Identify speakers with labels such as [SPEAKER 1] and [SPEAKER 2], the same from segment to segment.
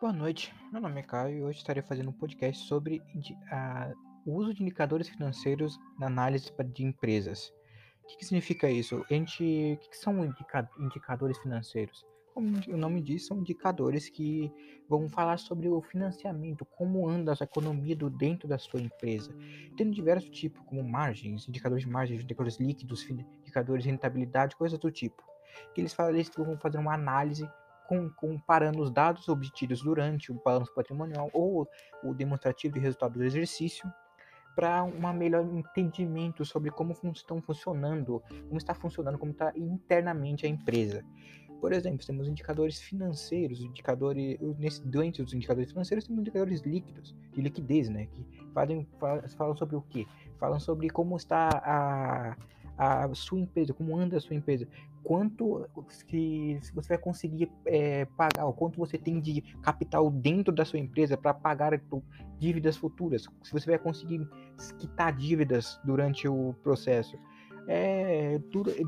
[SPEAKER 1] Boa noite, meu nome é Caio e hoje estarei fazendo um podcast sobre a, o uso de indicadores financeiros na análise de empresas. O que, que significa isso? A gente, o que, que são indica, indicadores financeiros? Como o nome diz, são indicadores que vão falar sobre o financiamento, como anda a economia do dentro da sua empresa. Tendo diversos tipos, como margens, indicadores de margens, indicadores líquidos, indicadores de rentabilidade, coisas do tipo. Que eles, falam, eles vão fazer uma análise comparando os dados obtidos durante o balanço patrimonial ou o demonstrativo de resultado do exercício para um melhor entendimento sobre como estão funcionando, como está funcionando, como está internamente a empresa. Por exemplo, temos indicadores financeiros, indicadores nesse doente dos indicadores financeiros temos indicadores líquidos, de liquidez, né, que falam, falam sobre o quê? Falam sobre como está a a sua empresa, como anda a sua empresa, quanto que se você vai conseguir é, pagar, o quanto você tem de capital dentro da sua empresa para pagar dívidas futuras, se você vai conseguir quitar dívidas durante o processo. É,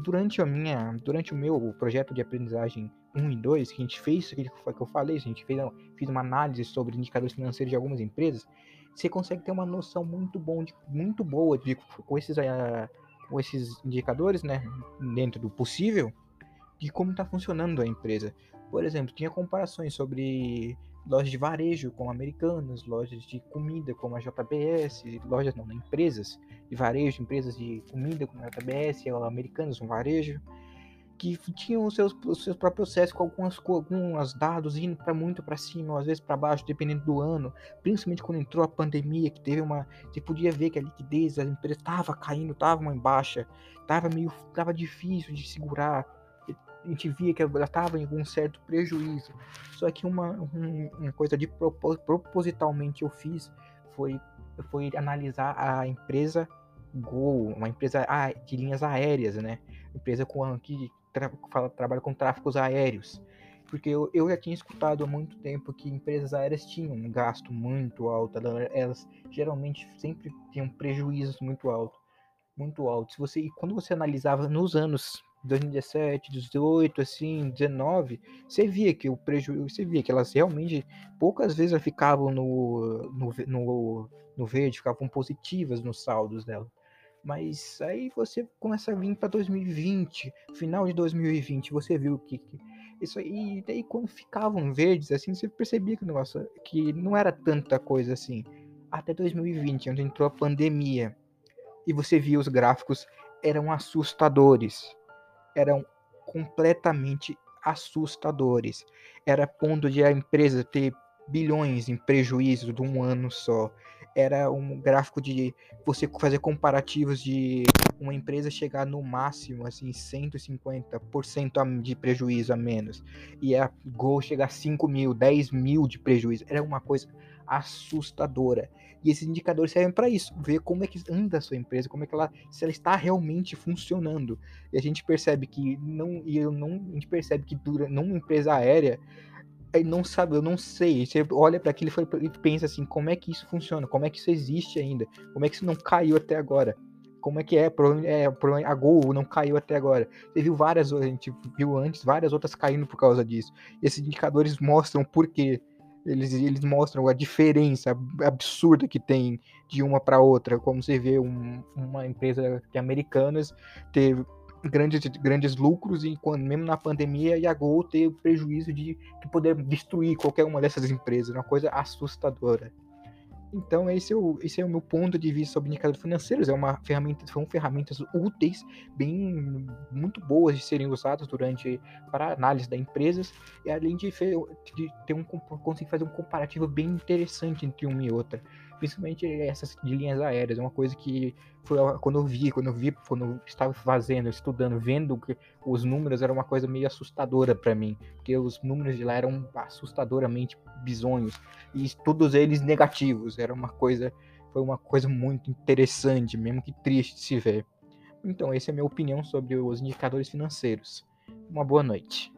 [SPEAKER 1] durante a minha, durante o meu projeto de aprendizagem 1 e 2, que a gente fez, que eu falei, a gente fez, fez uma análise sobre indicadores financeiros de algumas empresas, você consegue ter uma noção muito bom, de, muito boa de com esses uh, com esses indicadores, né, dentro do possível, de como está funcionando a empresa. Por exemplo, tinha comparações sobre lojas de varejo como Americanas, lojas de comida como a JBS, lojas não, né, empresas de varejo, empresas de comida como a JBS, Americanas, um varejo, que tinham os seus, os seus próprios processos com algumas, com alguns dados indo para muito para cima, ou às vezes para baixo, dependendo do ano, principalmente quando entrou a pandemia, que teve uma, você podia ver que a liquidez das empresas estava caindo, estava em baixa, estava meio, tava difícil de segurar, a gente via que ela estava em algum certo prejuízo. Só que uma, uma coisa de propositalmente eu fiz foi, foi analisar a empresa Gol, uma empresa de linhas aéreas, né? Empresa com, que fala, trabalha com tráficos aéreos. Porque eu, eu já tinha escutado há muito tempo que empresas aéreas tinham um gasto muito alto, elas geralmente sempre tinham prejuízos muito altos. Muito altos. Você, quando você analisava nos anos 2017, 18, assim, 19, você via que o prejuízo, você via que elas realmente poucas vezes ficavam no, no, no, no verde, ficavam positivas nos saldos dela. Mas aí você começa a vir para 2020, final de 2020, você viu que, que isso aí, e daí quando ficavam verdes assim, você percebia que o negócio que não era tanta coisa assim. Até 2020, onde entrou a pandemia, e você via os gráficos eram assustadores. Eram completamente assustadores. Era ponto de a empresa ter bilhões em prejuízo de um ano só era um gráfico de você fazer comparativos de uma empresa chegar no máximo, assim, 150% de prejuízo a menos. E a Gol chegar a 5 mil, 10 mil de prejuízo. Era uma coisa assustadora. E esses indicadores servem para isso, ver como é que anda a sua empresa, como é que ela, se ela está realmente funcionando. E a gente percebe que não, e não, a gente percebe que dura, numa empresa aérea, aí não sabe, eu não sei. Você olha para aquilo e pensa assim, como é que isso funciona? Como é que isso existe ainda? Como é que isso não caiu até agora? Como é que é? é a Gol não caiu até agora. Você viu várias, a gente viu antes, várias outras caindo por causa disso. Esses indicadores mostram por quê. Eles, eles mostram a diferença absurda que tem de uma para outra. Como você vê um, uma empresa que é americanas teve grandes, grandes lucros e quando, mesmo na pandemia e a Gol ter o prejuízo de, de poder destruir qualquer uma dessas empresas, uma coisa assustadora. Então esse é, o, esse é o meu ponto de vista sobre indicadores financeiros. É uma ferramenta, são ferramentas úteis, bem muito boas de serem usadas durante para análise das empresas e além de, de ter um conseguir fazer um comparativo bem interessante entre uma e outra principalmente essas de linhas aéreas, é uma coisa que foi quando eu vi, quando eu vi, quando eu estava fazendo, estudando, vendo que os números era uma coisa meio assustadora para mim, porque os números de lá eram assustadoramente bizonhos e todos eles negativos, era uma coisa foi uma coisa muito interessante, mesmo que triste de se ver. Então, essa é a minha opinião sobre os indicadores financeiros. Uma boa noite.